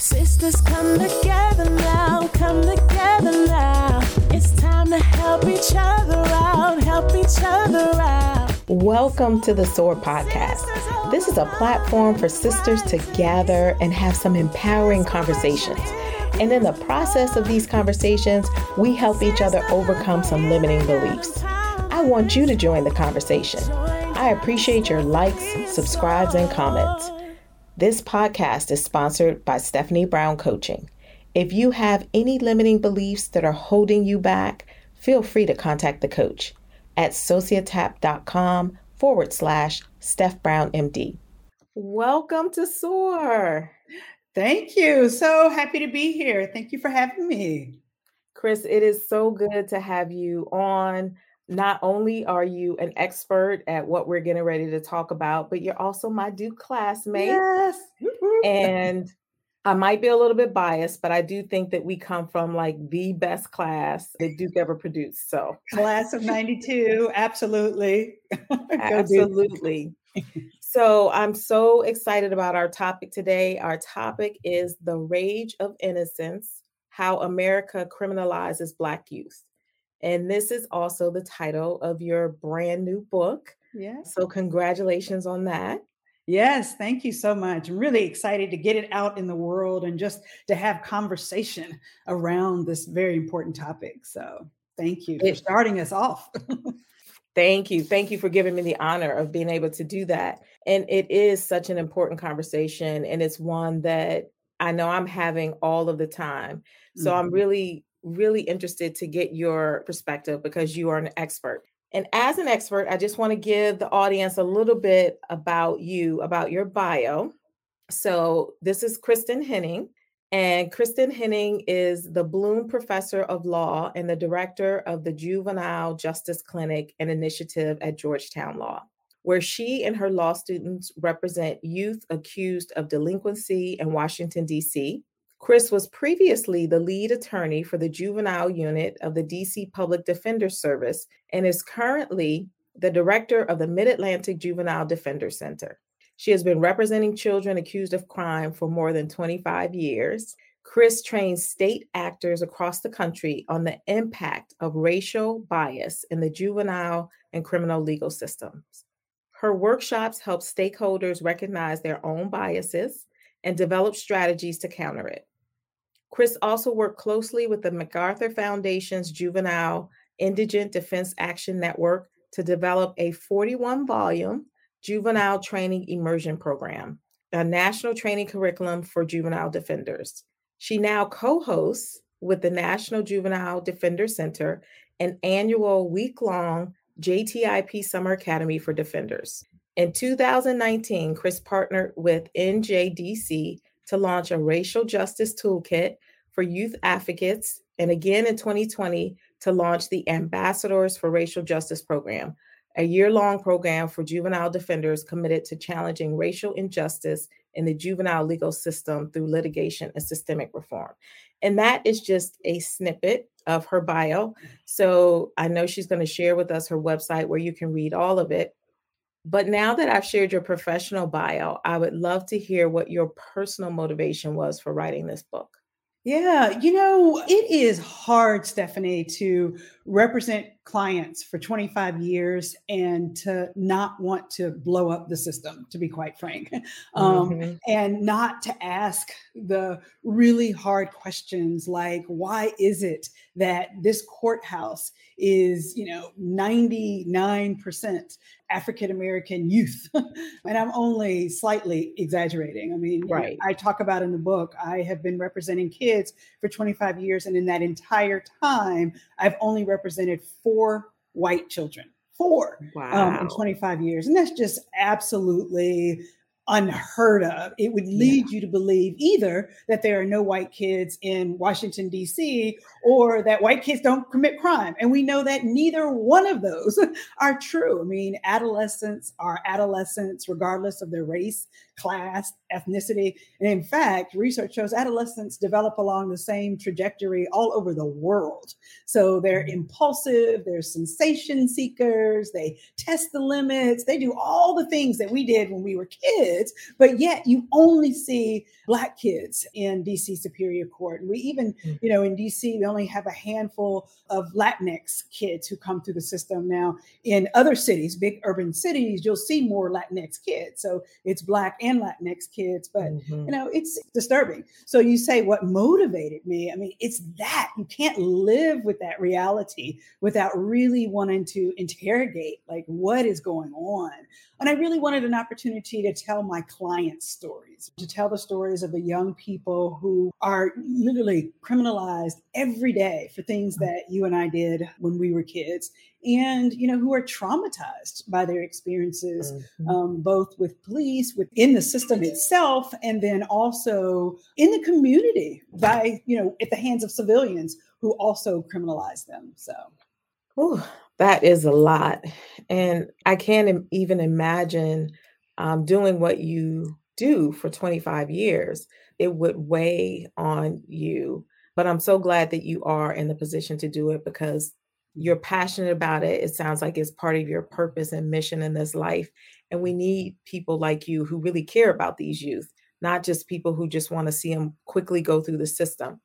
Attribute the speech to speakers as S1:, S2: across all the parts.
S1: Sisters come together now, come together now. It's time to help each other out, help each other out.
S2: Welcome to the SOAR podcast. This is a platform for sisters to gather and have some empowering conversations. And in the process of these conversations, we help each other overcome some limiting beliefs. I want you to join the conversation. I appreciate your likes, subscribes, and comments. This podcast is sponsored by Stephanie Brown Coaching. If you have any limiting beliefs that are holding you back, feel free to contact the coach at societap.com forward slash Steph Brown MD. Welcome to SOAR.
S3: Thank you. So happy to be here. Thank you for having me.
S2: Chris, it is so good to have you on not only are you an expert at what we're getting ready to talk about, but you're also my Duke classmate.
S3: Yes.
S2: and I might be a little bit biased, but I do think that we come from like the best class that Duke ever produced. So,
S3: class of 92, absolutely.
S2: absolutely. so, I'm so excited about our topic today. Our topic is the rage of innocence how America criminalizes Black youth. And this is also the title of your brand new book.
S3: Yeah.
S2: So, congratulations on that.
S3: Yes, thank you so much. I'm really excited to get it out in the world and just to have conversation around this very important topic. So, thank you for starting us off.
S2: thank you. Thank you for giving me the honor of being able to do that. And it is such an important conversation. And it's one that I know I'm having all of the time. So, mm-hmm. I'm really really interested to get your perspective because you are an expert. And as an expert, I just want to give the audience a little bit about you, about your bio. So, this is Kristin Henning, and Kristin Henning is the Blume Professor of Law and the Director of the Juvenile Justice Clinic and Initiative at Georgetown Law, where she and her law students represent youth accused of delinquency in Washington, D.C. Chris was previously the lead attorney for the juvenile unit of the DC Public Defender Service and is currently the director of the Mid Atlantic Juvenile Defender Center. She has been representing children accused of crime for more than 25 years. Chris trains state actors across the country on the impact of racial bias in the juvenile and criminal legal systems. Her workshops help stakeholders recognize their own biases and develop strategies to counter it. Chris also worked closely with the MacArthur Foundation's Juvenile Indigent Defense Action Network to develop a 41 volume juvenile training immersion program, a national training curriculum for juvenile defenders. She now co hosts with the National Juvenile Defender Center an annual week long JTIP Summer Academy for Defenders. In 2019, Chris partnered with NJDC to launch a racial justice toolkit for youth advocates, and again in 2020 to launch the Ambassadors for Racial Justice program, a year long program for juvenile defenders committed to challenging racial injustice in the juvenile legal system through litigation and systemic reform. And that is just a snippet of her bio. So I know she's going to share with us her website where you can read all of it. But now that I've shared your professional bio, I would love to hear what your personal motivation was for writing this book.
S3: Yeah, you know, it is hard, Stephanie, to represent clients for 25 years and to not want to blow up the system, to be quite frank, um, mm-hmm. and not to ask the really hard questions like, why is it that this courthouse is, you know, 99% African American youth? and I'm only slightly exaggerating. I mean, right. I talk about in the book, I have been representing kids for 25 years, and in that entire time, I've only represented four four white children, four wow. um, in 25 years. And that's just absolutely unheard of. It would lead yeah. you to believe either that there are no white kids in Washington, D.C., or that white kids don't commit crime. And we know that neither one of those are true. I mean, adolescents are adolescents, regardless of their race, class, ethnicity. And in fact, research shows adolescents develop along the same trajectory all over the world. So they're mm-hmm. impulsive, they're sensation seekers, they test the limits, they do all the things that we did when we were kids, but yet you only see Black kids in DC Superior Court. And we even, mm. you know, in DC, we only have a handful of Latinx kids who come through the system. Now, in other cities, big urban cities, you'll see more Latinx kids. So it's Black and Latinx kids, but mm-hmm. you know, it's disturbing. So you say what motivated me? I mean, it's that you can't live with that reality without really wanting to interrogate like what is going on. And I really wanted an opportunity to tell my clients' stories, to tell the stories of the young people who are literally criminalized every day for things mm. that you and I did when we were kids, and you know who are traumatized by their experiences, mm-hmm. um, both with police, within the system itself, and then also in the community by you know at the hands of civilians who also criminalize them. So.
S2: Ooh, that is a lot. And I can't even imagine um, doing what you do for 25 years. It would weigh on you. But I'm so glad that you are in the position to do it because you're passionate about it. It sounds like it's part of your purpose and mission in this life. And we need people like you who really care about these youth, not just people who just want to see them quickly go through the system.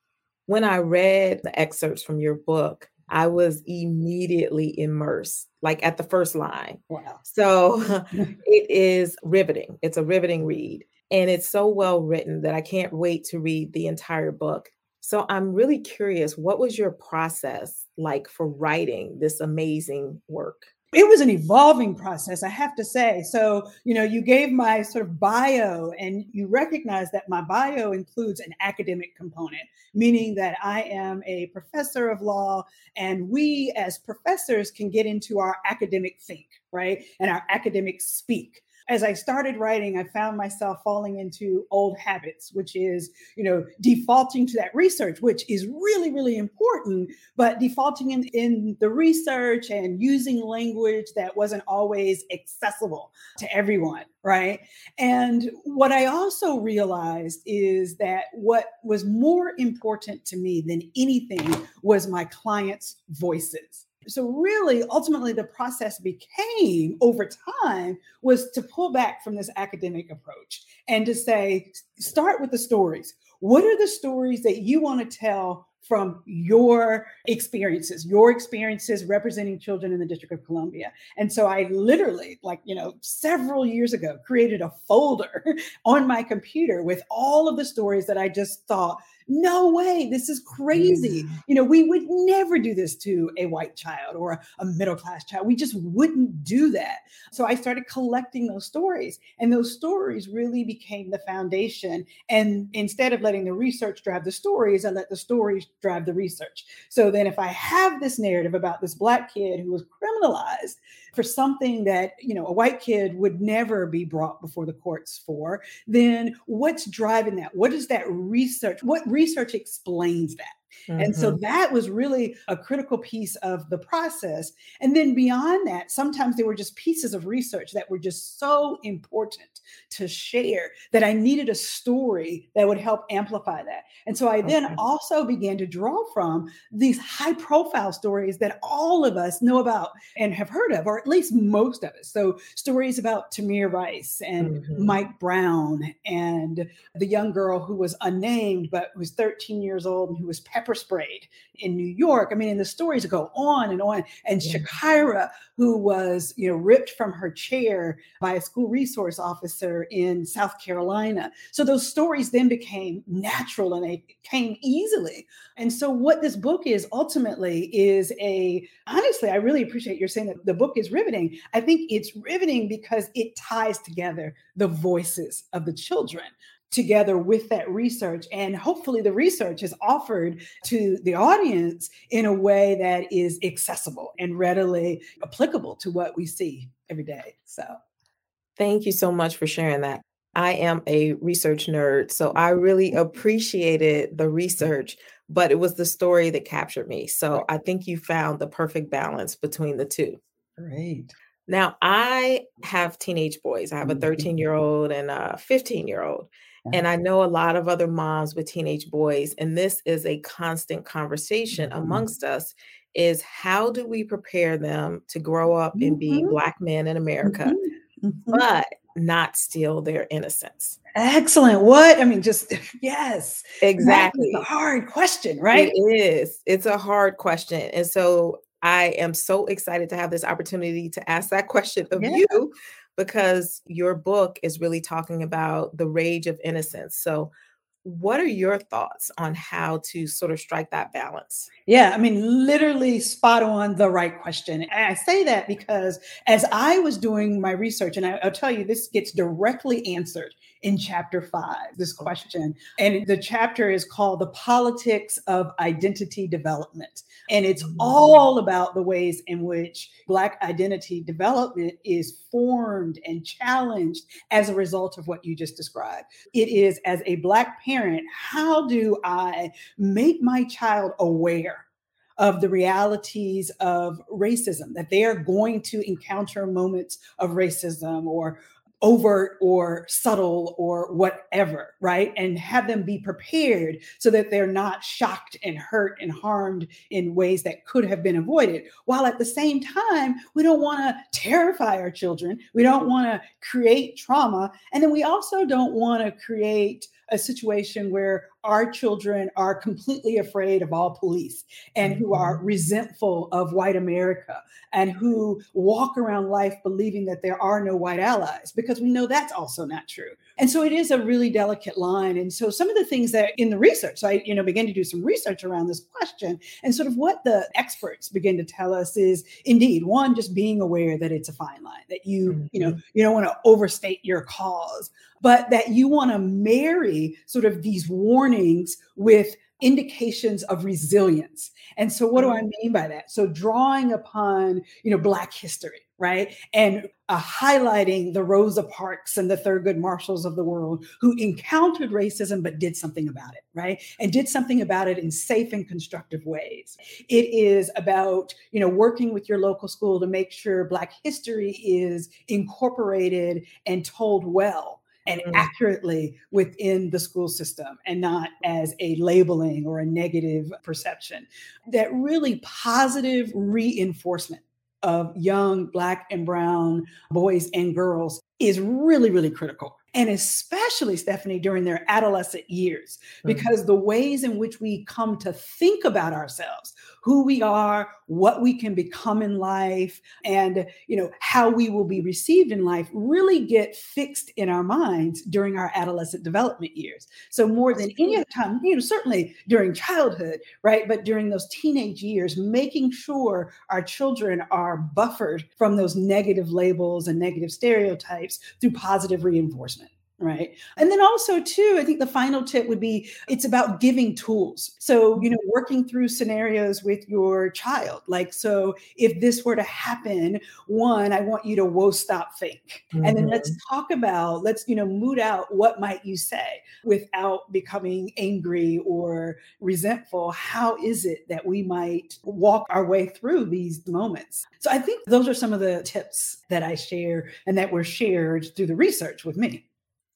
S2: When I read the excerpts from your book, I was immediately immersed, like at the first line. Wow. So it is riveting. It's a riveting read. And it's so well written that I can't wait to read the entire book. So I'm really curious what was your process like for writing this amazing work?
S3: It was an evolving process, I have to say. So, you know, you gave my sort of bio, and you recognize that my bio includes an academic component, meaning that I am a professor of law, and we as professors can get into our academic think, right? And our academic speak as I started writing, I found myself falling into old habits, which is, you know, defaulting to that research, which is really, really important, but defaulting in, in the research and using language that wasn't always accessible to everyone, right? And what I also realized is that what was more important to me than anything was my clients' voices so really ultimately the process became over time was to pull back from this academic approach and to say start with the stories what are the stories that you want to tell from your experiences, your experiences representing children in the District of Columbia. And so I literally, like, you know, several years ago, created a folder on my computer with all of the stories that I just thought no way, this is crazy. You know, we would never do this to a white child or a middle class child. We just wouldn't do that. So I started collecting those stories, and those stories really became the foundation. And instead of letting the research drive the stories, I let the stories drive the research. So then, if I have this narrative about this black kid who was criminalized, for something that you know a white kid would never be brought before the courts for then what's driving that? What is that research what research explains that Mm-hmm. And so mm-hmm. that was really a critical piece of the process. And then beyond that, sometimes there were just pieces of research that were just so important to share that I needed a story that would help amplify that. And so I then also began to draw from these high profile stories that all of us know about and have heard of, or at least most of us. So stories about Tamir Rice and mm-hmm. Mike Brown and the young girl who was unnamed but was 13 years old and who was pepper pepper sprayed in New York. I mean, and the stories go on and on. And yeah. Shakara, who was, you know, ripped from her chair by a school resource officer in South Carolina. So those stories then became natural and they came easily. And so what this book is ultimately is a honestly, I really appreciate your saying that the book is riveting. I think it's riveting because it ties together the voices of the children together with that research. And hopefully, the research is offered to the audience in a way that is accessible and readily applicable to what we see every day. So,
S2: thank you so much for sharing that. I am a research nerd, so I really appreciated the research, but it was the story that captured me. So, I think you found the perfect balance between the two.
S3: Great.
S2: Now, I have teenage boys. I have a mm-hmm. 13 year old and a 15 year old. And I know a lot of other moms with teenage boys, and this is a constant conversation mm-hmm. amongst us is how do we prepare them to grow up and be mm-hmm. black men in America, mm-hmm. mm-hmm. but not steal their innocence?
S3: Excellent. What? I mean, just yes.
S2: Exactly.
S3: a hard question, right?
S2: It is. It's a hard question. And so I am so excited to have this opportunity to ask that question of yeah. you because your book is really talking about the rage of innocence. So, what are your thoughts on how to sort of strike that balance?
S3: Yeah, I mean, literally spot on the right question. And I say that because as I was doing my research, and I, will tell you, this gets directly answered in chapter five, this question. And the chapter is called The Politics of Identity Development. And it's mm. all about the ways in which Black identity development is formed and challenged as a result of what you just described. It is, as a Black parent, how do I make my child aware? of the realities of racism, that they are going to encounter moments of racism or overt or subtle or whatever, right? And have them be prepared so that they're not shocked and hurt and harmed in ways that could have been avoided. While at the same time, we don't want to terrify our children. We don't want to create trauma. And then we also don't want to create a situation where our children are completely afraid of all police and who are mm-hmm. resentful of white America and who walk around life believing that there are no white allies because we know that's also not true. And so it is a really delicate line. And so some of the things that in the research, I you know began to do some research around this question and sort of what the experts begin to tell us is indeed one just being aware that it's a fine line that you mm-hmm. you know mm-hmm. you don't want to overstate your cause but that you want to marry sort of these warnings with indications of resilience. And so what do I mm-hmm. mean by that? So drawing upon, you know, black history, right? And uh, highlighting the Rosa Parks and the Thurgood Marshalls of the world who encountered racism but did something about it, right? And did something about it in safe and constructive ways. It is about, you know, working with your local school to make sure black history is incorporated and told well and mm-hmm. accurately within the school system and not as a labeling or a negative perception. That really positive reinforcement of young Black and Brown boys and girls is really, really critical and especially Stephanie during their adolescent years, mm. because mm-hmm. the ways in which we come to think about ourselves, who we are, what we can become in life, and you know how we will be received in life, really get fixed in our minds during our adolescent development years. So more than any other time, you know, certainly during childhood, right, but during those teenage years, making sure our children are buffered from those negative labels and negative stereotypes through positive reinforcement right. And then also too i think the final tip would be it's about giving tools. So you know working through scenarios with your child like so if this were to happen one i want you to whoa stop think. Mm-hmm. and then let's mm-hmm. talk about let's you know mood out what might you say? without becoming angry or resentful how is it that we might walk our way through these moments? So i think those are some of the tips that i share and that were shared through the research with me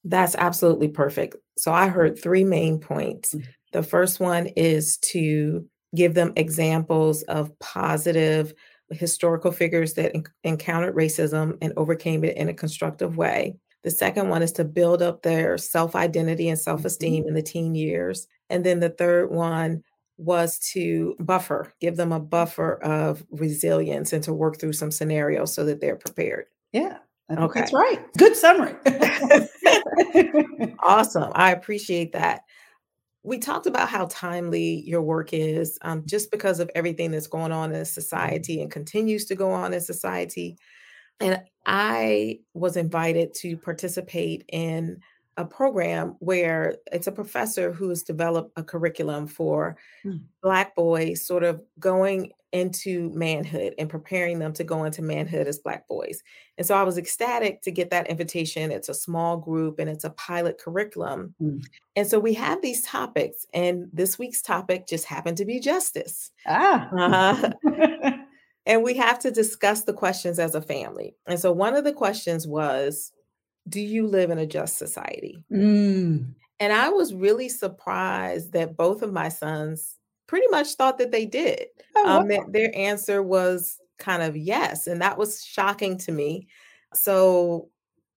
S2: that's absolutely perfect. So I heard three main points. Mm-hmm. The first one is to give them examples of positive historical figures that en- encountered racism and overcame it in a constructive way. The second one is to build up their self identity and self esteem mm-hmm. in the teen years. And then the third one was to buffer, give them a buffer of resilience and to work through some scenarios so that they're prepared.
S3: Yeah. Okay. That's right. Good summary.
S2: awesome. I appreciate that. We talked about how timely your work is um, just because of everything that's going on in society and continues to go on in society. And I was invited to participate in a program where it's a professor who has developed a curriculum for mm. Black boys, sort of going into manhood and preparing them to go into manhood as Black boys. And so I was ecstatic to get that invitation. It's a small group and it's a pilot curriculum. Mm. And so we have these topics, and this week's topic just happened to be justice.
S3: Ah. Uh,
S2: and we have to discuss the questions as a family. And so one of the questions was, do you live in a just society? Mm. And I was really surprised that both of my sons pretty much thought that they did. Oh, um, that their answer was kind of yes. And that was shocking to me. So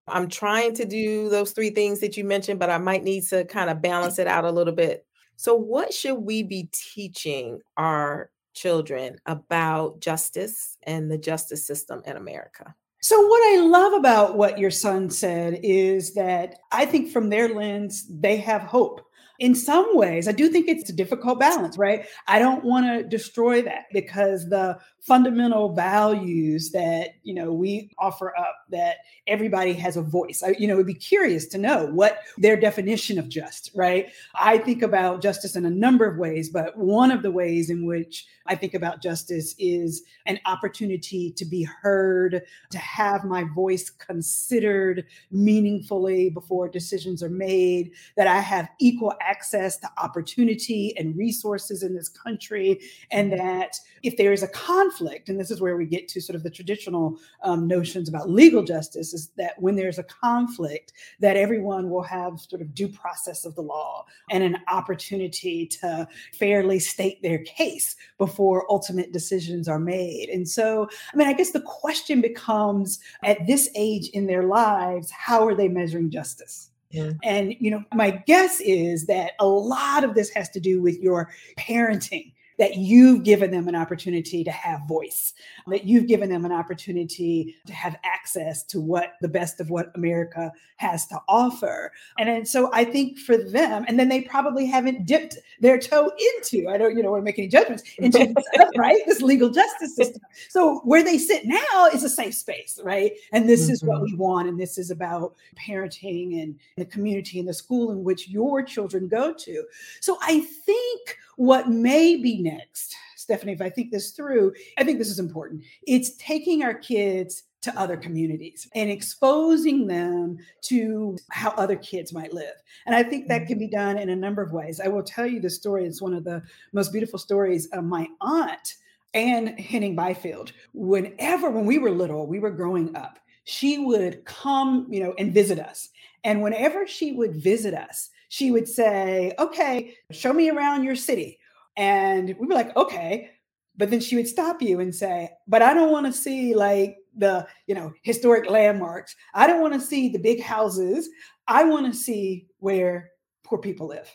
S2: I'm trying to do those three things that you mentioned, but I might need to kind of balance it out a little bit. So, what should we be teaching our children about justice and the justice system in America?
S3: So, what I love about what your son said is that I think from their lens, they have hope in some ways, I do think it's a difficult balance, right? I don't want to destroy that because the fundamental values that you know we offer up that everybody has a voice. I, you know would be curious to know what their definition of just right? I think about justice in a number of ways but one of the ways in which i think about justice is an opportunity to be heard to have my voice considered meaningfully before decisions are made that i have equal access to opportunity and resources in this country and that if there is a conflict and this is where we get to sort of the traditional um, notions about legal justice, is that when there's a conflict, that everyone will have sort of due process of the law and an opportunity to fairly state their case before ultimate decisions are made. And so, I mean, I guess the question becomes at this age in their lives, how are they measuring justice? Yeah. And, you know, my guess is that a lot of this has to do with your parenting that you've given them an opportunity to have voice, that you've given them an opportunity to have access to what the best of what America has to offer. And, and so I think for them, and then they probably haven't dipped their toe into, I don't, you know, want to make any judgments, into right? This legal justice system. So where they sit now is a safe space, right? And this mm-hmm. is what mm-hmm. we want. And this is about parenting and the community and the school in which your children go to. So I think what may be next, Stephanie, if I think this through, I think this is important. It's taking our kids to other communities and exposing them to how other kids might live. And I think that mm-hmm. can be done in a number of ways. I will tell you the story. It's one of the most beautiful stories of my aunt, Anne Henning Byfield. Whenever, when we were little, we were growing up, she would come, you know, and visit us. And whenever she would visit us, she would say, Okay, show me around your city. And we were like, Okay. But then she would stop you and say, But I don't want to see like the, you know, historic landmarks. I don't want to see the big houses. I want to see where poor people live.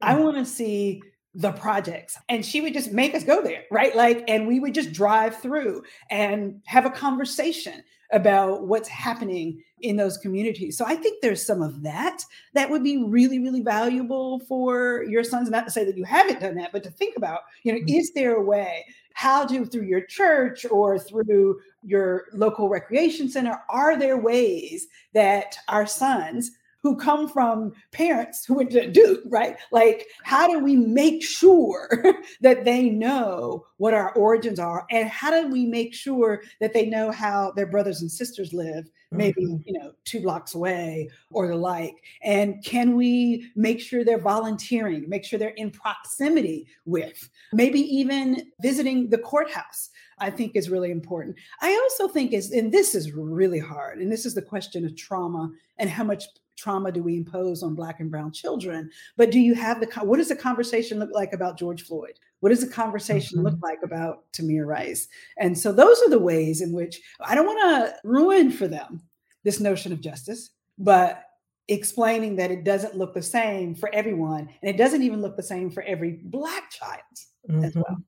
S3: I mm. want to see the projects. And she would just make us go there, right? Like, and we would just drive through and have a conversation about what's happening in those communities. So I think there's some of that that would be really, really valuable for your sons. Not to say that you haven't done that, but to think about, you know, mm-hmm. is there a way how do through your church or through your local recreation center, are there ways that our sons who come from parents who went to Duke, right? Like, how do we make sure that they know what our origins are? And how do we make sure that they know how their brothers and sisters live, maybe, mm-hmm. you know, two blocks away or the like? And can we make sure they're volunteering, make sure they're in proximity with, maybe even visiting the courthouse? I think is really important. I also think is, and this is really hard, and this is the question of trauma and how much trauma do we impose on black and brown children but do you have the what does the conversation look like about george floyd what does the conversation mm-hmm. look like about tamir rice and so those are the ways in which i don't want to ruin for them this notion of justice but explaining that it doesn't look the same for everyone and it doesn't even look the same for every black child mm-hmm. as well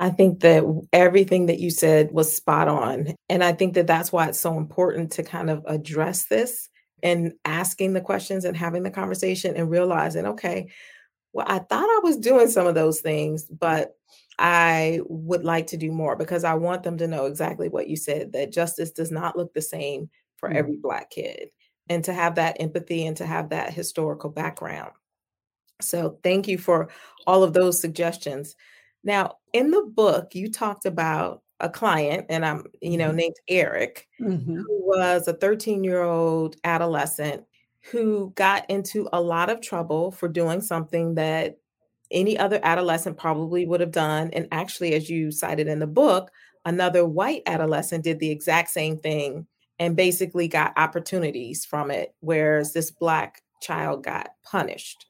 S2: I think that everything that you said was spot on. And I think that that's why it's so important to kind of address this and asking the questions and having the conversation and realizing, okay, well, I thought I was doing some of those things, but I would like to do more because I want them to know exactly what you said that justice does not look the same for mm-hmm. every Black kid and to have that empathy and to have that historical background. So, thank you for all of those suggestions. Now, in the book, you talked about a client, and I'm, you know, mm-hmm. named Eric, mm-hmm. who was a 13 year old adolescent who got into a lot of trouble for doing something that any other adolescent probably would have done. And actually, as you cited in the book, another white adolescent did the exact same thing and basically got opportunities from it, whereas this Black child got punished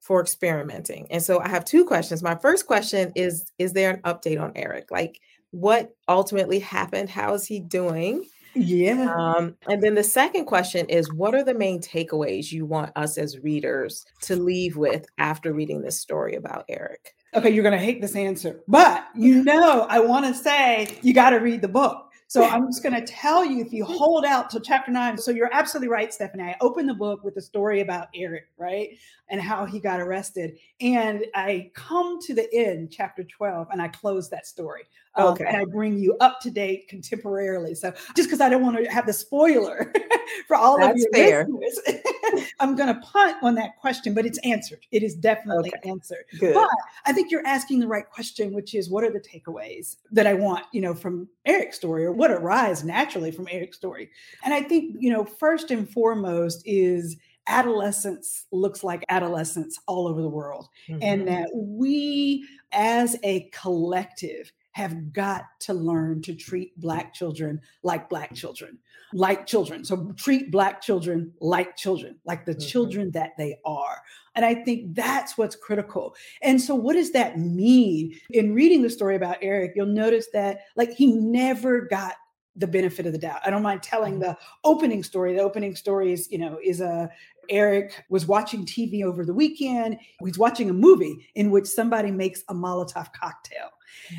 S2: for experimenting. And so I have two questions. My first question is Is there an update on Eric? Like, what ultimately happened? How is he doing?
S3: Yeah.
S2: Um, and then the second question is What are the main takeaways you want us as readers to leave with after reading this story about Eric?
S3: Okay, you're going to hate this answer, but you know, I want to say you got to read the book so I'm just going to tell you if you hold out to chapter nine. So you're absolutely right, Stephanie. I opened the book with the story about Eric, right? And how he got arrested. And I come to the end, chapter 12, and I close that story. Um, okay. And I bring you up to date contemporarily. So just because I don't want to have the spoiler for all That's of your fair. listeners, I'm going to punt on that question, but it's answered. It is definitely okay. answered. Good. But I think you're asking the right question, which is what are the takeaways that I want, you know, from Eric's story or what arise naturally from Eric's story? And I think, you know, first and foremost is adolescence looks like adolescence all over the world. Mm-hmm. And that we as a collective have got to learn to treat Black children like Black children, like children. So treat Black children like children, like the mm-hmm. children that they are. And I think that's what's critical. And so, what does that mean? In reading the story about Eric, you'll notice that, like, he never got the benefit of the doubt. I don't mind telling mm-hmm. the opening story. The opening story is, you know, is a Eric was watching TV over the weekend. He's watching a movie in which somebody makes a Molotov cocktail.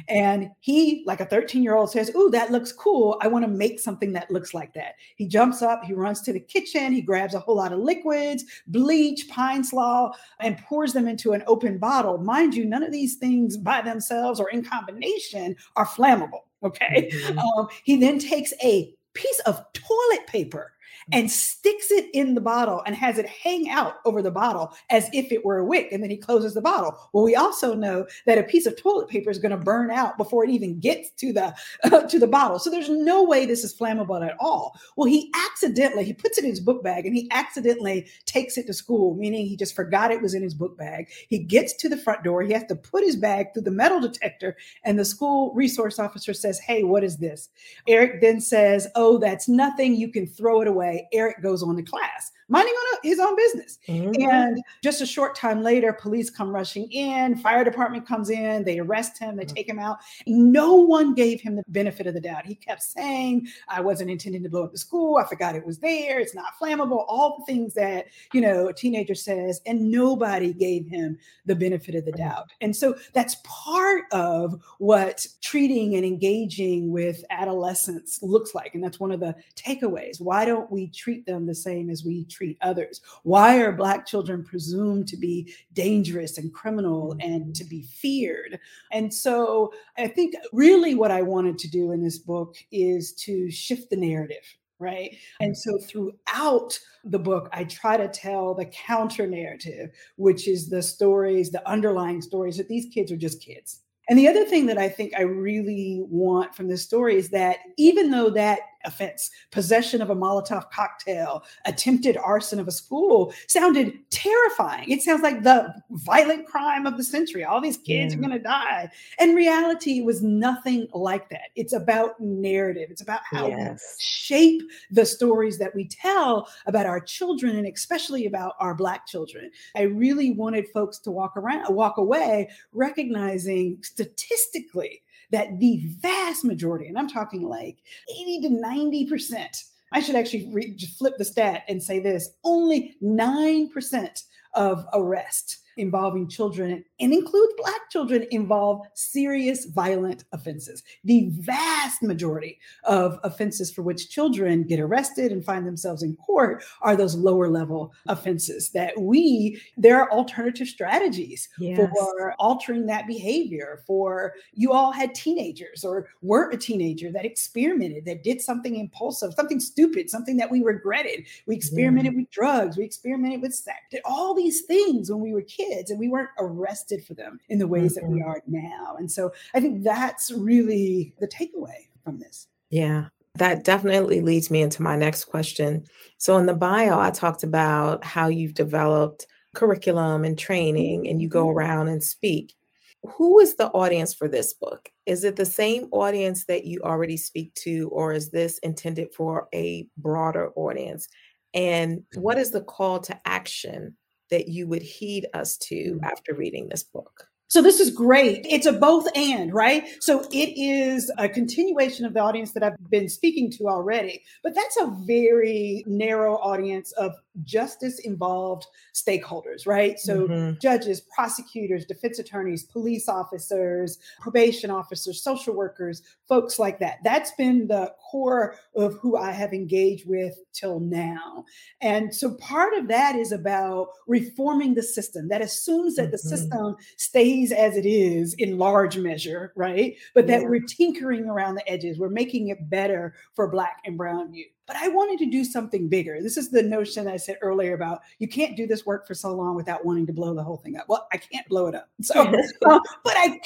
S3: And he, like a 13 year old, says, Ooh, that looks cool. I want to make something that looks like that. He jumps up, he runs to the kitchen, he grabs a whole lot of liquids, bleach, Pine-Sol, and pours them into an open bottle. Mind you, none of these things by themselves or in combination are flammable. Okay. Mm-hmm. Um, he then takes a piece of toilet paper and sticks it in the bottle and has it hang out over the bottle as if it were a wick. And then he closes the bottle. Well, we also know that a piece of toilet paper is going to burn out before it even gets to the uh, to the bottle. So there's no way this is flammable at all. Well, he accidentally he puts it in his book bag and he accidentally takes it to school, meaning he just forgot it was in his book bag. He gets to the front door. He has to put his bag through the metal detector, and the school resource officer says, "Hey, what is this?" Eric then says, "Oh, that's nothing. You can throw it away." Eric goes on to class minding on his own business. Mm-hmm. And just a short time later, police come rushing in, fire department comes in, they arrest him, they mm-hmm. take him out. No one gave him the benefit of the doubt. He kept saying, I wasn't intending to blow up the school. I forgot it was there. It's not flammable. All the things that, you know, a teenager says, and nobody gave him the benefit of the mm-hmm. doubt. And so that's part of what treating and engaging with adolescents looks like. And that's one of the takeaways. Why don't we treat them the same as we treat others? Why are Black children presumed to be dangerous and criminal mm-hmm. and to be feared? And so I think really what I wanted to do in this book is to shift the narrative right? And so throughout the book, I try to tell the counter narrative, which is the stories, the underlying stories that these kids are just kids. And the other thing that I think I really want from this story is that even though that offense, possession of a Molotov cocktail, attempted arson of a school, sounded terrifying. It sounds like the violent crime of the century. All these kids yeah. are going to die. And reality was nothing like that. It's about narrative, it's about how yes. we shape the stories that we tell about our children and especially about our Black children. I really wanted folks to walk around, walk away recognizing statistically that the vast majority, and I'm talking like 80 to 90%, I should actually re- flip the stat and say this only 9% of arrests involving children and includes Black children involve serious violent offenses. The vast majority of offenses for which children get arrested and find themselves in court are those lower level offenses that we, there are alternative strategies yes. for altering that behavior. For you all had teenagers or were a teenager that experimented, that did something impulsive, something stupid, something that we regretted. We experimented with drugs, we experimented with sex, did all these things when we were kids and we weren't arrested for them in the ways mm-hmm. that we mm-hmm. are now. And so I think that's really the takeaway from this.
S2: Yeah. That definitely leads me into my next question. So, in the bio, I talked about how you've developed curriculum and training and you go mm-hmm. around and speak. who is the audience for this book? Is it the same audience that you already speak to, or is this intended for a broader audience? And what is the call to action that you would heed us to mm. after reading this book?
S3: So this is great. It's a both and, right? So it is a continuation of the audience that I've been speaking to already, but that's a very narrow audience of justice involved stakeholders, right? So mm-hmm. judges, prosecutors, defense attorneys, police officers, probation officers, social workers, folks like that. That's been the core of who I have engaged with till now. And so part of that is about reforming the system that assumes that mm-hmm. the system stays as it is in large measure, right? But that yeah. we're tinkering around the edges, we're making it better for Black and Brown youth but I wanted to do something bigger. This is the notion I said earlier about you can't do this work for so long without wanting to blow the whole thing up. Well, I can't blow it up. So, uh, but I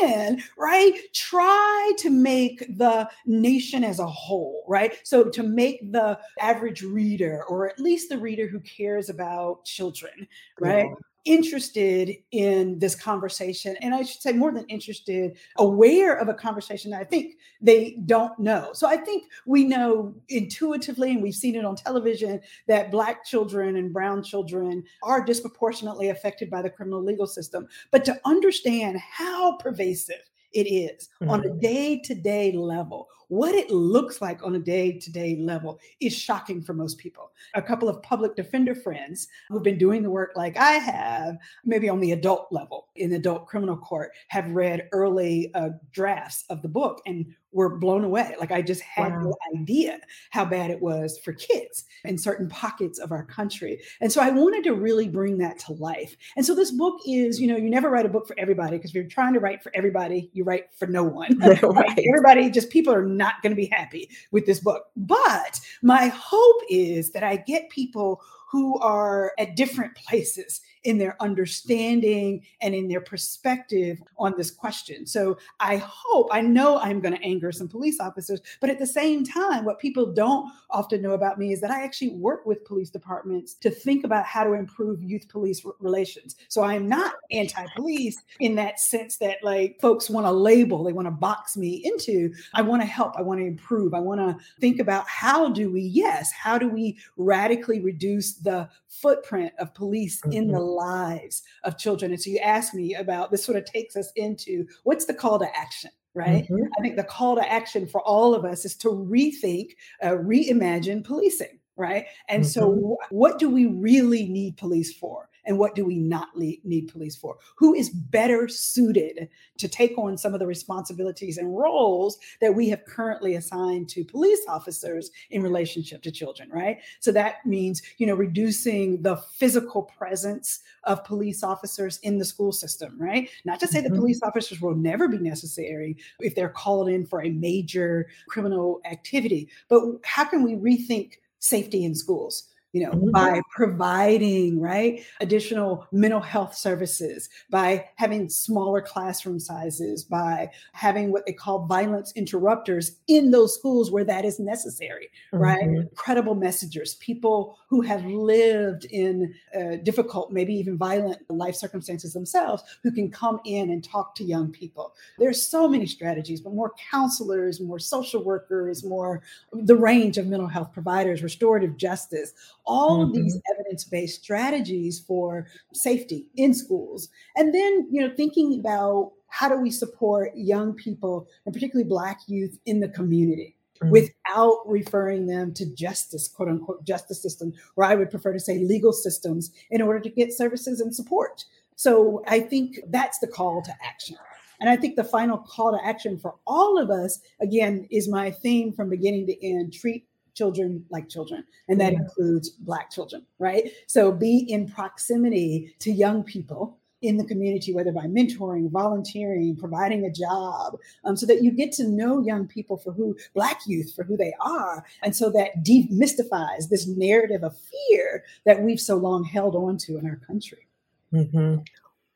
S3: can, right? Try to make the nation as a whole, right? So, to make the average reader, or at least the reader who cares about children, right? Yeah interested in this conversation and i should say more than interested aware of a conversation that i think they don't know so i think we know intuitively and we've seen it on television that black children and brown children are disproportionately affected by the criminal legal system but to understand how pervasive it is mm-hmm. on a day to day level. What it looks like on a day to day level is shocking for most people. A couple of public defender friends who've been doing the work like I have, maybe on the adult level in adult criminal court, have read early uh, drafts of the book and were blown away. Like I just had wow. no idea how bad it was for kids in certain pockets of our country. And so I wanted to really bring that to life. And so this book is, you know, you never write a book for everybody because if you're trying to write for everybody, you write for no one. right. Everybody, just people are not going to be happy with this book. But my hope is that I get people who are at different places in their understanding and in their perspective on this question. So I hope, I know I'm going to anger some police officers, but at the same time, what people don't often know about me is that I actually work with police departments to think about how to improve youth police relations. So I am not anti police in that sense that like folks want to label, they want to box me into. I want to help, I want to improve, I want to think about how do we, yes, how do we radically reduce the footprint of police in the mm-hmm lives of children. And so you ask me about this sort of takes us into what's the call to action? Right. Mm-hmm. I think the call to action for all of us is to rethink, uh, reimagine policing. Right. And mm-hmm. so, what do we really need police for? And what do we not need police for? Who is better suited to take on some of the responsibilities and roles that we have currently assigned to police officers in relationship to children, right? So that means, you know, reducing the physical presence of police officers in the school system, right? Not to say mm-hmm. that police officers will never be necessary if they're called in for a major criminal activity, but how can we rethink safety in schools? You know, mm-hmm. by providing, right, additional mental health services, by having smaller classroom sizes, by having what they call violence interrupters in those schools where that is necessary, mm-hmm. right? Credible messengers, people who have lived in uh, difficult, maybe even violent life circumstances themselves, who can come in and talk to young people. There's so many strategies, but more counselors, more social workers, more the range of mental health providers, restorative justice all mm-hmm. of these mm-hmm. evidence-based strategies for safety in schools and then you know thinking about how do we support young people and particularly black youth in the community mm-hmm. without referring them to justice quote unquote justice system or i would prefer to say legal systems in order to get services and support so i think that's the call to action and I think the final call to action for all of us, again, is my theme from beginning to end treat children like children, and that includes Black children, right? So be in proximity to young people in the community, whether by mentoring, volunteering, providing a job, um, so that you get to know young people for who, Black youth, for who they are. And so that demystifies this narrative of fear that we've so long held on to in our country.
S2: Mm-hmm.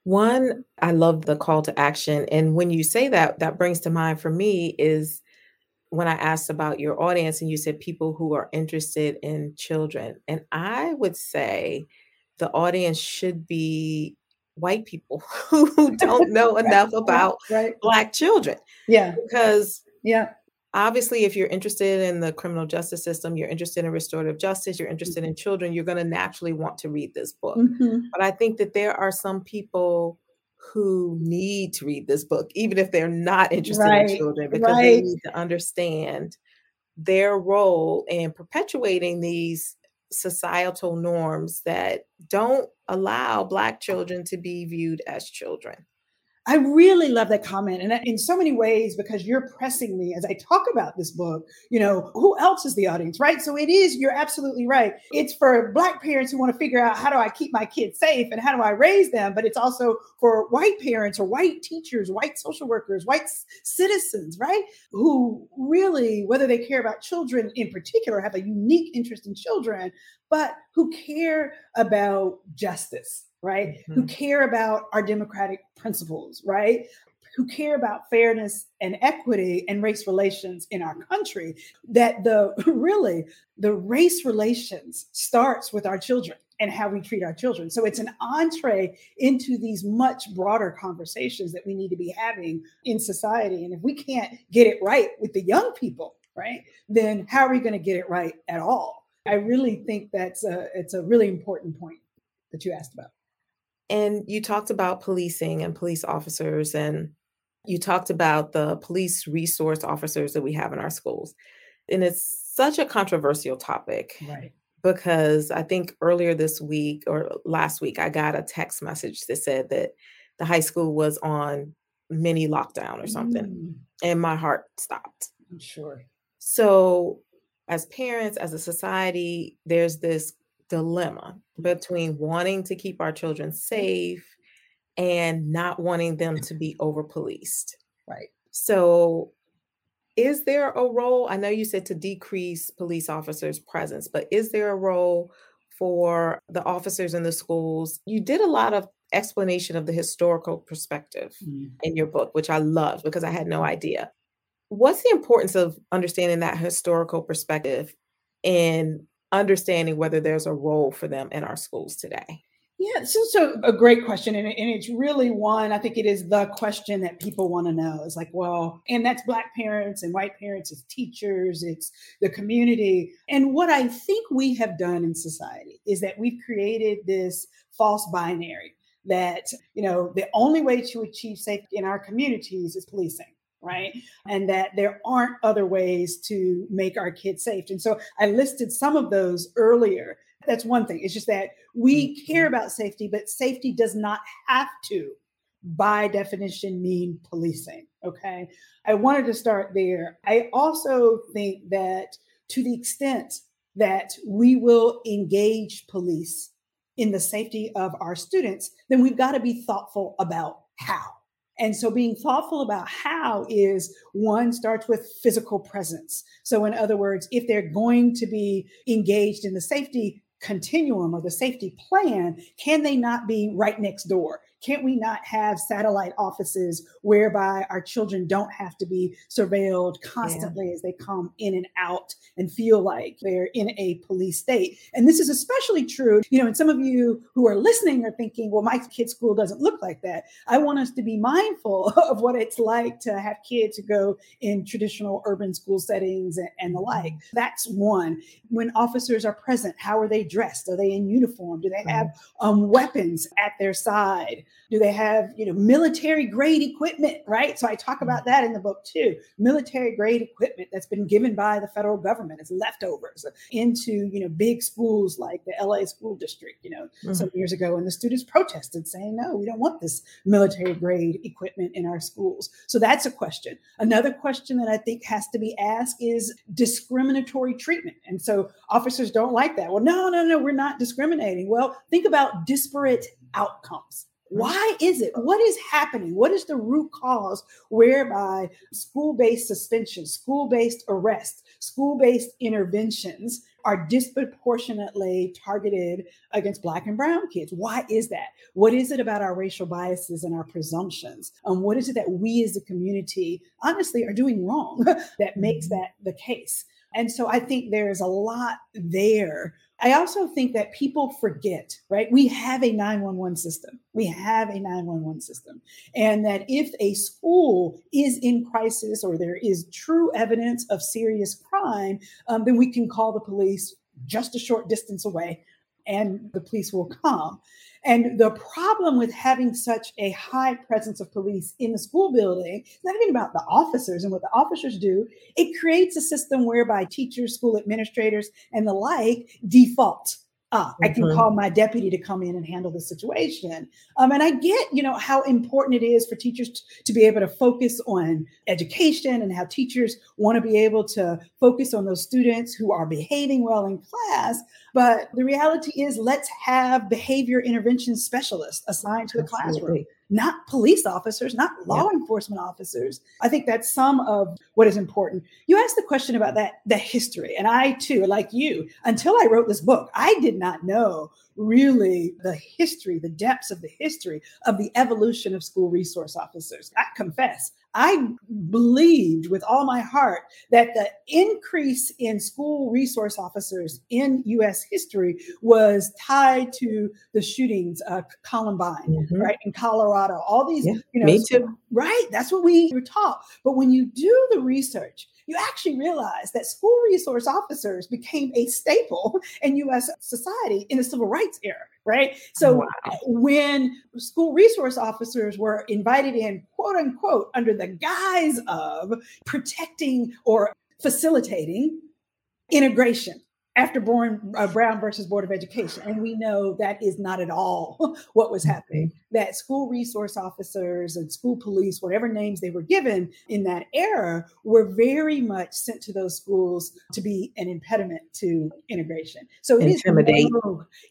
S2: One, I love the call to action. And when you say that, that brings to mind for me is when I asked about your audience, and you said people who are interested in children. And I would say the audience should be white people who don't know enough about
S3: right,
S2: black children.
S3: Yeah.
S2: Because
S3: yeah.
S2: Obviously, if you're interested in the criminal justice system, you're interested in restorative justice, you're interested mm-hmm. in children, you're going to naturally want to read this book. Mm-hmm. But I think that there are some people who need to read this book, even if they're not interested right. in children, because right. they need to understand their role in perpetuating these societal norms that don't allow Black children to be viewed as children.
S3: I really love that comment. And in so many ways, because you're pressing me as I talk about this book, you know, who else is the audience, right? So it is, you're absolutely right. It's for Black parents who want to figure out how do I keep my kids safe and how do I raise them? But it's also for white parents or white teachers, white social workers, white citizens, right? Who really, whether they care about children in particular, have a unique interest in children, but who care about justice right? Mm-hmm. Who care about our democratic principles, right? Who care about fairness and equity and race relations in our country. That the really the race relations starts with our children and how we treat our children. So it's an entree into these much broader conversations that we need to be having in society. And if we can't get it right with the young people, right, then how are we going to get it right at all? I really think that's a it's a really important point that you asked about.
S2: And you talked about policing and police officers, and you talked about the police resource officers that we have in our schools. And it's such a controversial topic.
S3: Right.
S2: Because I think earlier this week or last week, I got a text message that said that the high school was on mini lockdown or something. Mm. And my heart stopped.
S3: I'm sure.
S2: So, as parents, as a society, there's this dilemma between wanting to keep our children safe and not wanting them to be over policed.
S3: Right.
S2: So, is there a role? I know you said to decrease police officers' presence, but is there a role for the officers in the schools? You did a lot of explanation of the historical perspective mm. in your book, which I loved because I had no idea. What's the importance of understanding that historical perspective in understanding whether there's a role for them in our schools today?
S3: Yeah, it's also a great question. And, and it's really one, I think it is the question that people want to know. It's like, well, and that's Black parents and white parents, it's teachers, it's the community. And what I think we have done in society is that we've created this false binary that, you know, the only way to achieve safety in our communities is policing right? And that there aren't other ways to make our kids safe. And so I listed some of those earlier. That's one thing. It's just that we care mm-hmm. about safety, but safety does not have to, by definition, mean policing. Okay. I wanted to start there. I also think that to the extent that we will engage police in the safety of our students, then we've got to be thoughtful about how. And so being thoughtful about how is one starts with physical presence. So, in other words, if they're going to be engaged in the safety continuum or the safety plan, can they not be right next door? Can't we not have satellite offices whereby our children don't have to be surveilled constantly yeah. as they come in and out and feel like they're in a police state? And this is especially true, you know, and some of you who are listening are thinking, well, my kid's school doesn't look like that. I want us to be mindful of what it's like to have kids go in traditional urban school settings and, and the like. Mm-hmm. That's one. When officers are present, how are they dressed? Are they in uniform? Do they have um, weapons at their side? Do they have, you know, military grade equipment, right? So I talk about that in the book too. Military grade equipment that's been given by the federal government as leftovers into, you know, big schools like the LA school district, you know, mm-hmm. some years ago. And the students protested saying, no, we don't want this military grade equipment in our schools. So that's a question. Another question that I think has to be asked is discriminatory treatment. And so officers don't like that. Well, no, no, no, we're not discriminating. Well, think about disparate outcomes why is it? What is happening? What is the root cause whereby school based suspension, school based arrest, school based interventions are disproportionately targeted against Black and Brown kids? Why is that? What is it about our racial biases and our presumptions? Um, what is it that we as a community honestly are doing wrong that makes mm-hmm. that the case? And so I think there's a lot there I also think that people forget, right? We have a 911 system. We have a 911 system. And that if a school is in crisis or there is true evidence of serious crime, um, then we can call the police just a short distance away and the police will come. And the problem with having such a high presence of police in the school building, it's not even about the officers and what the officers do. It creates a system whereby teachers, school administrators, and the like default ah, I can mm-hmm. call my deputy to come in and handle the situation. Um, and I get, you know, how important it is for teachers t- to be able to focus on education and how teachers want to be able to focus on those students who are behaving well in class. But the reality is, let's have behavior intervention specialists assigned to the Absolutely. classroom not police officers, not law yeah. enforcement officers. I think that's some of what is important. You asked the question about that, the history. And I too, like you, until I wrote this book, I did not know really the history, the depths of the history of the evolution of school resource officers. I confess, I believed with all my heart that the increase in school resource officers in US history was tied to the shootings, uh, Columbine, mm-hmm. right, in Colorado. All these,
S2: yeah, you know, me too.
S3: right? That's what we were taught. But when you do the research, you actually realize that school resource officers became a staple in US society in the civil rights era, right? So wow. when school resource officers were invited in, quote unquote, under the guise of protecting or facilitating integration after Brown, uh, Brown versus Board of Education. And we know that is not at all what was happening. That school resource officers and school police, whatever names they were given in that era, were very much sent to those schools to be an impediment to integration. So it
S2: intimidate.
S3: is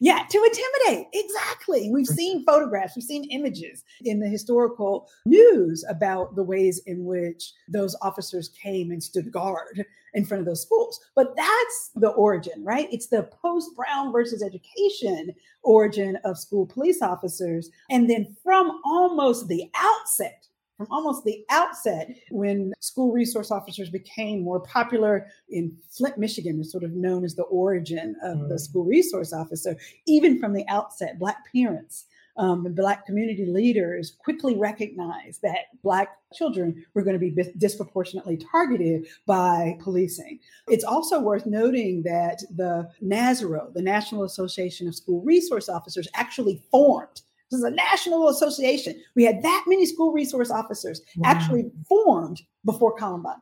S3: yeah, to intimidate. Exactly. We've seen photographs, we've seen images in the historical news about the ways in which those officers came and stood guard in front of those schools. But that's the origin, right? It's the post Brown versus education origin of school police officers. And then from almost the outset, from almost the outset, when school resource officers became more popular in Flint, Michigan, is sort of known as the origin of mm. the school resource officer, even from the outset, Black parents um, Black community leaders quickly recognized that Black children were going to be disproportionately targeted by policing. It's also worth noting that the NASRO, the National Association of School Resource Officers, actually formed this is a national association. We had that many school resource officers wow. actually formed before Columbine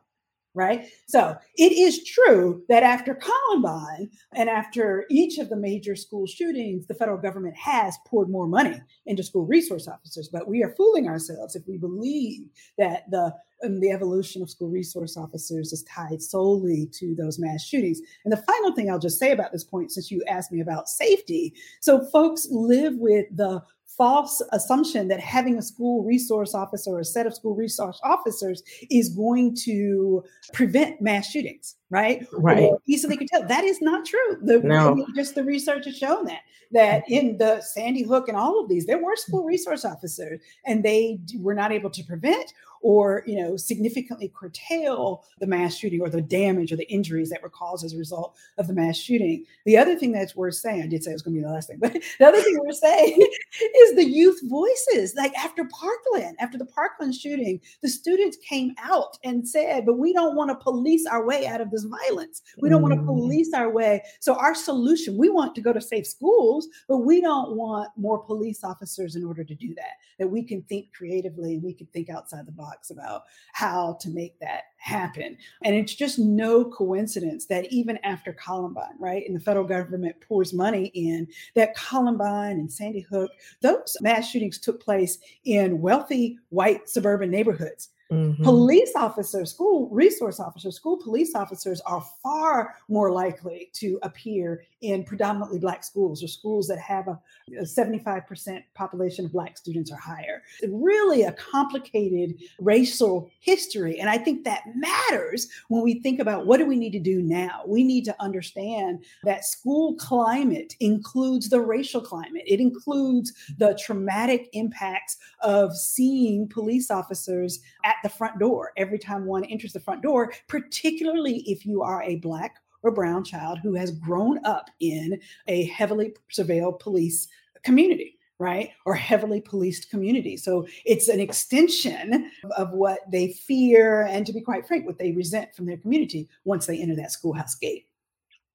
S3: right? So it is true that after Columbine and after each of the major school shootings, the federal government has poured more money into school resource officers. But we are fooling ourselves if we believe that the um, the evolution of school resource officers is tied solely to those mass shootings. And the final thing I'll just say about this point, since you asked me about safety, so folks live with the false assumption that having a school resource officer or a set of school resource officers is going to prevent mass shootings, right?
S2: Right. Or
S3: easily could tell that is not true. The, no. Just the research has shown that that in the Sandy Hook and all of these, there were school mm-hmm. resource officers, and they were not able to prevent or you know significantly curtail the mass shooting or the damage or the injuries that were caused as a result of the mass shooting. The other thing that's worth saying, I did say it was going to be the last thing, but the other thing we're saying is the youth voices. Like after Parkland, after the Parkland shooting, the students came out and said, "But we don't want to police our way out of this violence. We don't mm. want to police our way." So our solution, we want to go to safe schools, but we don't want more police officers in order to do that. That we can think creatively, we can think outside the box about how to make that happen. And it's just no coincidence that even after Columbine, right, and the federal government pours money in, that Columbine and Sandy Hook, those mass shootings took place in wealthy white suburban neighborhoods. Mm-hmm. Police officers, school resource officers, school police officers are far more likely to appear in predominantly Black schools or schools that have a, a 75% population of Black students or higher. It's really a complicated racial history. And I think that matters when we think about what do we need to do now? We need to understand that school climate includes the racial climate, it includes the traumatic impacts of seeing police officers at the front door. Every time one enters the front door, particularly if you are a Black or brown child who has grown up in a heavily surveilled police community right? Or heavily policed community. So it's an extension of what they fear and to be quite frank what they resent from their community once they enter that schoolhouse gate.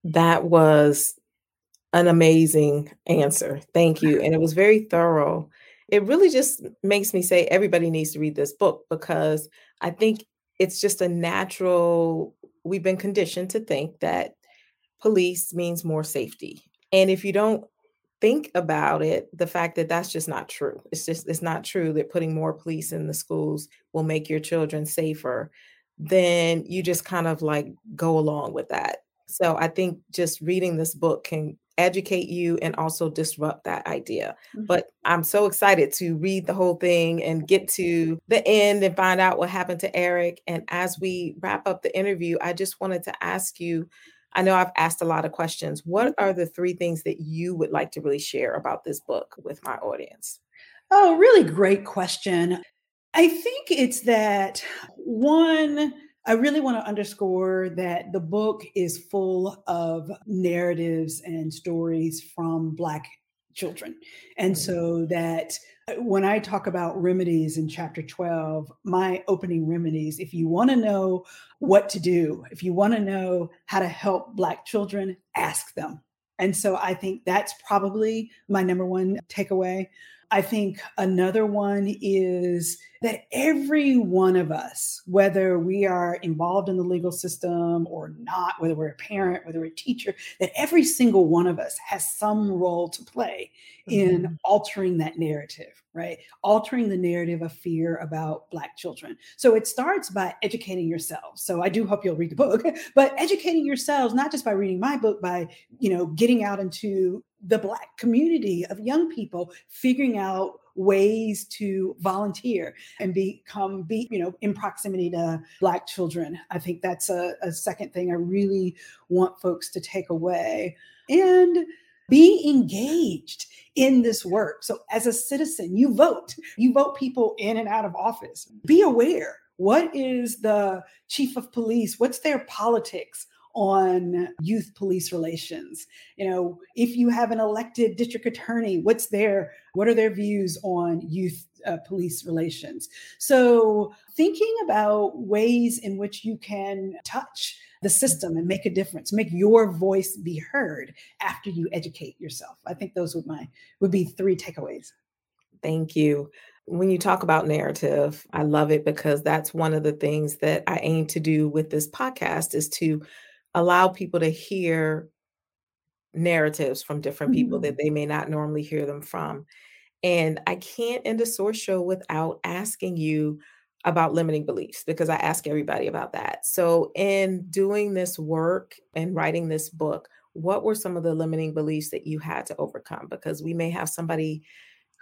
S2: That was an amazing answer. Thank you. And it was very thorough it really just makes me say everybody needs to read this book because I think it's just a natural, we've been conditioned to think that police means more safety. And if you don't think about it, the fact that that's just not true. It's just, it's not true that putting more police in the schools will make your children safer. Then you just kind of like go along with that. So I think just reading this book can educate you and also disrupt that idea. Mm-hmm. But I'm so excited to read the whole thing and get to the end and find out what happened to Eric. And as we wrap up the interview, I just wanted to ask you I know I've asked a lot of questions. What are the three things that you would like to really share about this book with my audience?
S3: Oh, really great question. I think it's that one, I really want to underscore that the book is full of narratives and stories from Black children. And so that uh, when I talk about remedies in chapter 12, my opening remedies, if you want to know what to do, if you want to know how to help Black children, ask them. And so I think that's probably my number one takeaway. I think another one is that every one of us, whether we are involved in the legal system or not, whether we're a parent, whether we're a teacher, that every single one of us has some role to play mm-hmm. in altering that narrative, right? Altering the narrative of fear about Black children. So it starts by educating yourselves. So I do hope you'll read the book, but educating yourselves, not just by reading my book, by, you know, getting out into the Black community of young people, figuring out ways to volunteer and become be you know in proximity to black children. I think that's a, a second thing i really want folks to take away. And be engaged in this work. So as a citizen you vote. You vote people in and out of office. Be aware. What is the chief of police? What's their politics on youth police relations. You know if you have an elected district attorney what's their what are their views on youth uh, police relations? So thinking about ways in which you can touch the system and make a difference make your voice be heard after you educate yourself. I think those would my would be three takeaways.
S2: Thank you. When you talk about narrative i love it because that's one of the things that i aim to do with this podcast is to allow people to hear narratives from different people mm-hmm. that they may not normally hear them from. And I can't end a source show without asking you about limiting beliefs because I ask everybody about that. So, in doing this work and writing this book, what were some of the limiting beliefs that you had to overcome? Because we may have somebody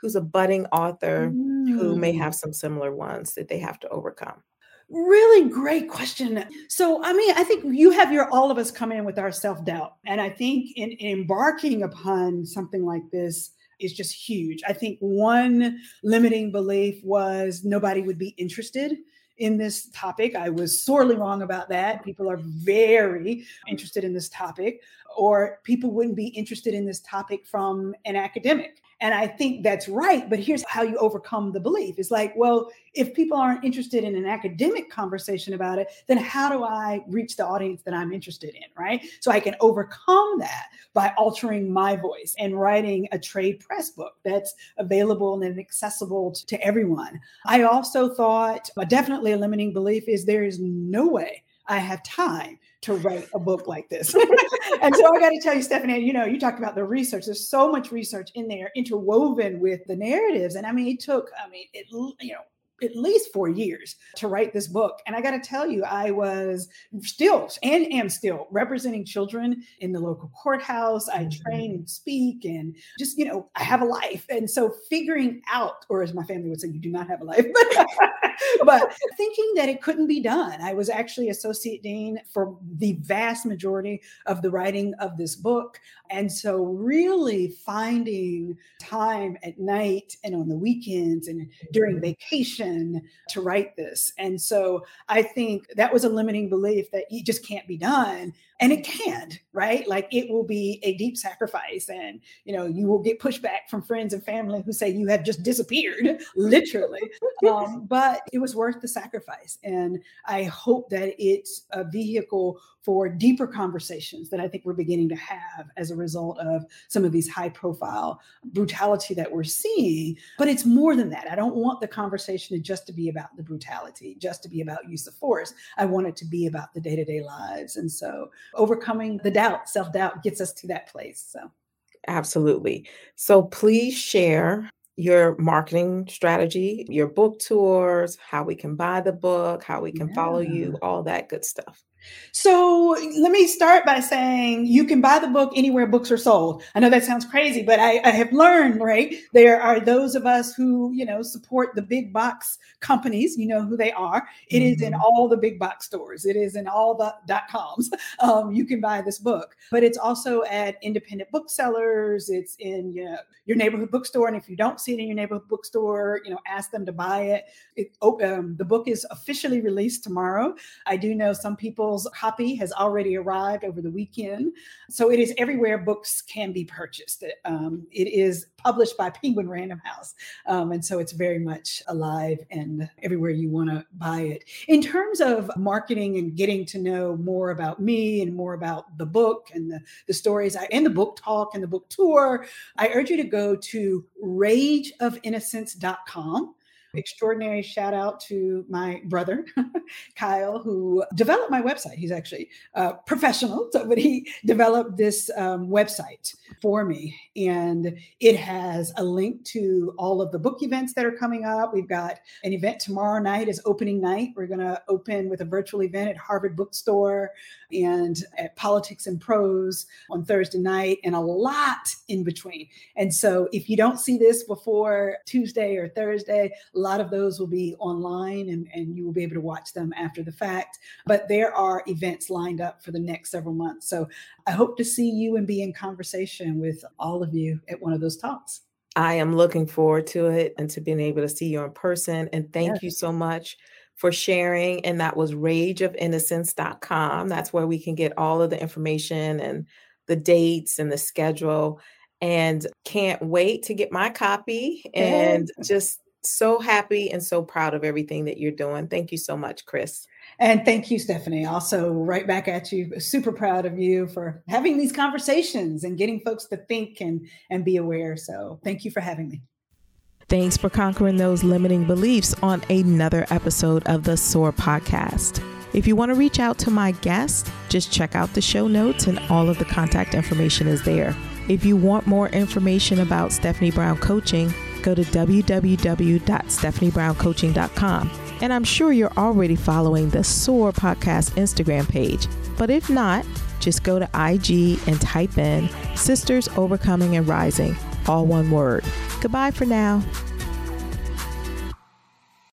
S2: who's a budding author mm. who may mm. have some similar ones that they have to overcome.
S3: Really great question. So, I mean, I think you have your all of us come in with our self doubt. And I think in, in, embarking upon something like this is just huge. I think one limiting belief was nobody would be interested in this topic. I was sorely wrong about that. People are very interested in this topic, or people wouldn't be interested in this topic from an academic. And I think that's right. But here's how you overcome the belief it's like, well, if people aren't interested in an academic conversation about it, then how do I reach the audience that I'm interested in? Right. So I can overcome that by altering my voice and writing a trade press book that's available and accessible to everyone. I also thought uh, definitely a limiting belief is there is no way I have time to write a book like this. and so I got to tell you, Stephanie, you know, you talked about the research. There's so much research in there interwoven with the narratives. And I mean, it took, I mean, it, you know, at least four years to write this book. And I got to tell you, I was still and am still representing children in the local courthouse. I mm-hmm. train and speak and just, you know, I have a life. And so figuring out, or as my family would say, you do not have a life, but thinking that it couldn't be done. I was actually associate dean for the vast majority of the writing of this book. And so really finding time at night and on the weekends and during mm-hmm. vacation to write this. And so I think that was a limiting belief that it just can't be done. And it can't, right? Like it will be a deep sacrifice. And, you know, you will get pushback from friends and family who say you have just disappeared, literally. um, but it was worth the sacrifice. And I hope that it's a vehicle for deeper conversations that I think we're beginning to have as a result of some of these high profile brutality that we're seeing. But it's more than that. I don't want the conversation to just to be about the brutality, just to be about use of force. I want it to be about the day to day lives. And so overcoming the doubt, self doubt gets us to that place. So.
S2: Absolutely. So please share your marketing strategy, your book tours, how we can buy the book, how we can yeah. follow you, all that good stuff.
S3: So let me start by saying you can buy the book anywhere books are sold. I know that sounds crazy, but I, I, have learned, right? There are those of us who, you know, support the big box companies. You know who they are. It mm-hmm. is in mm-hmm. all the big box stores. It is in all the dot coms. Um, you can buy this book, but it's also at independent booksellers. It's in you know, your neighborhood bookstore. And if you don't see it in your neighborhood bookstore, you know, ask them to buy it. it oh, um, the book is officially released tomorrow. I do know some people copy has already arrived over the weekend. So it is everywhere books can be purchased. Um, it is published by Penguin Random House. Um, and so it's very much alive and everywhere you want to buy it. In terms of marketing and getting to know more about me and more about the book and the, the stories I, and the book talk and the book tour, I urge you to go to rageofinnocence.com extraordinary shout out to my brother, Kyle, who developed my website. He's actually a professional, so, but he developed this um, website for me. And it has a link to all of the book events that are coming up. We've got an event tomorrow night is opening night. We're going to open with a virtual event at Harvard Bookstore and at Politics and Prose on Thursday night, and a lot in between. And so if you don't see this before Tuesday or Thursday, a lot of those will be online and, and you will be able to watch them after the fact. But there are events lined up for the next several months. So I hope to see you and be in conversation with all of you at one of those talks.
S2: I am looking forward to it and to being able to see you in person. And thank yes. you so much for sharing. And that was rageofinnocence.com. That's where we can get all of the information and the dates and the schedule. And can't wait to get my copy and just so happy and so proud of everything that you're doing. Thank you so much, Chris.
S3: And thank you, Stephanie. Also, right back at you. Super proud of you for having these conversations and getting folks to think and, and be aware. So, thank you for having me.
S1: Thanks for conquering those limiting beliefs on another episode of the SOAR podcast. If you want to reach out to my guest, just check out the show notes and all of the contact information is there. If you want more information about Stephanie Brown Coaching, go to www.stephaniebrowncoaching.com. And I'm sure you're already following the SOAR podcast Instagram page. But if not, just go to IG and type in Sisters Overcoming and Rising, all one word. Goodbye for now.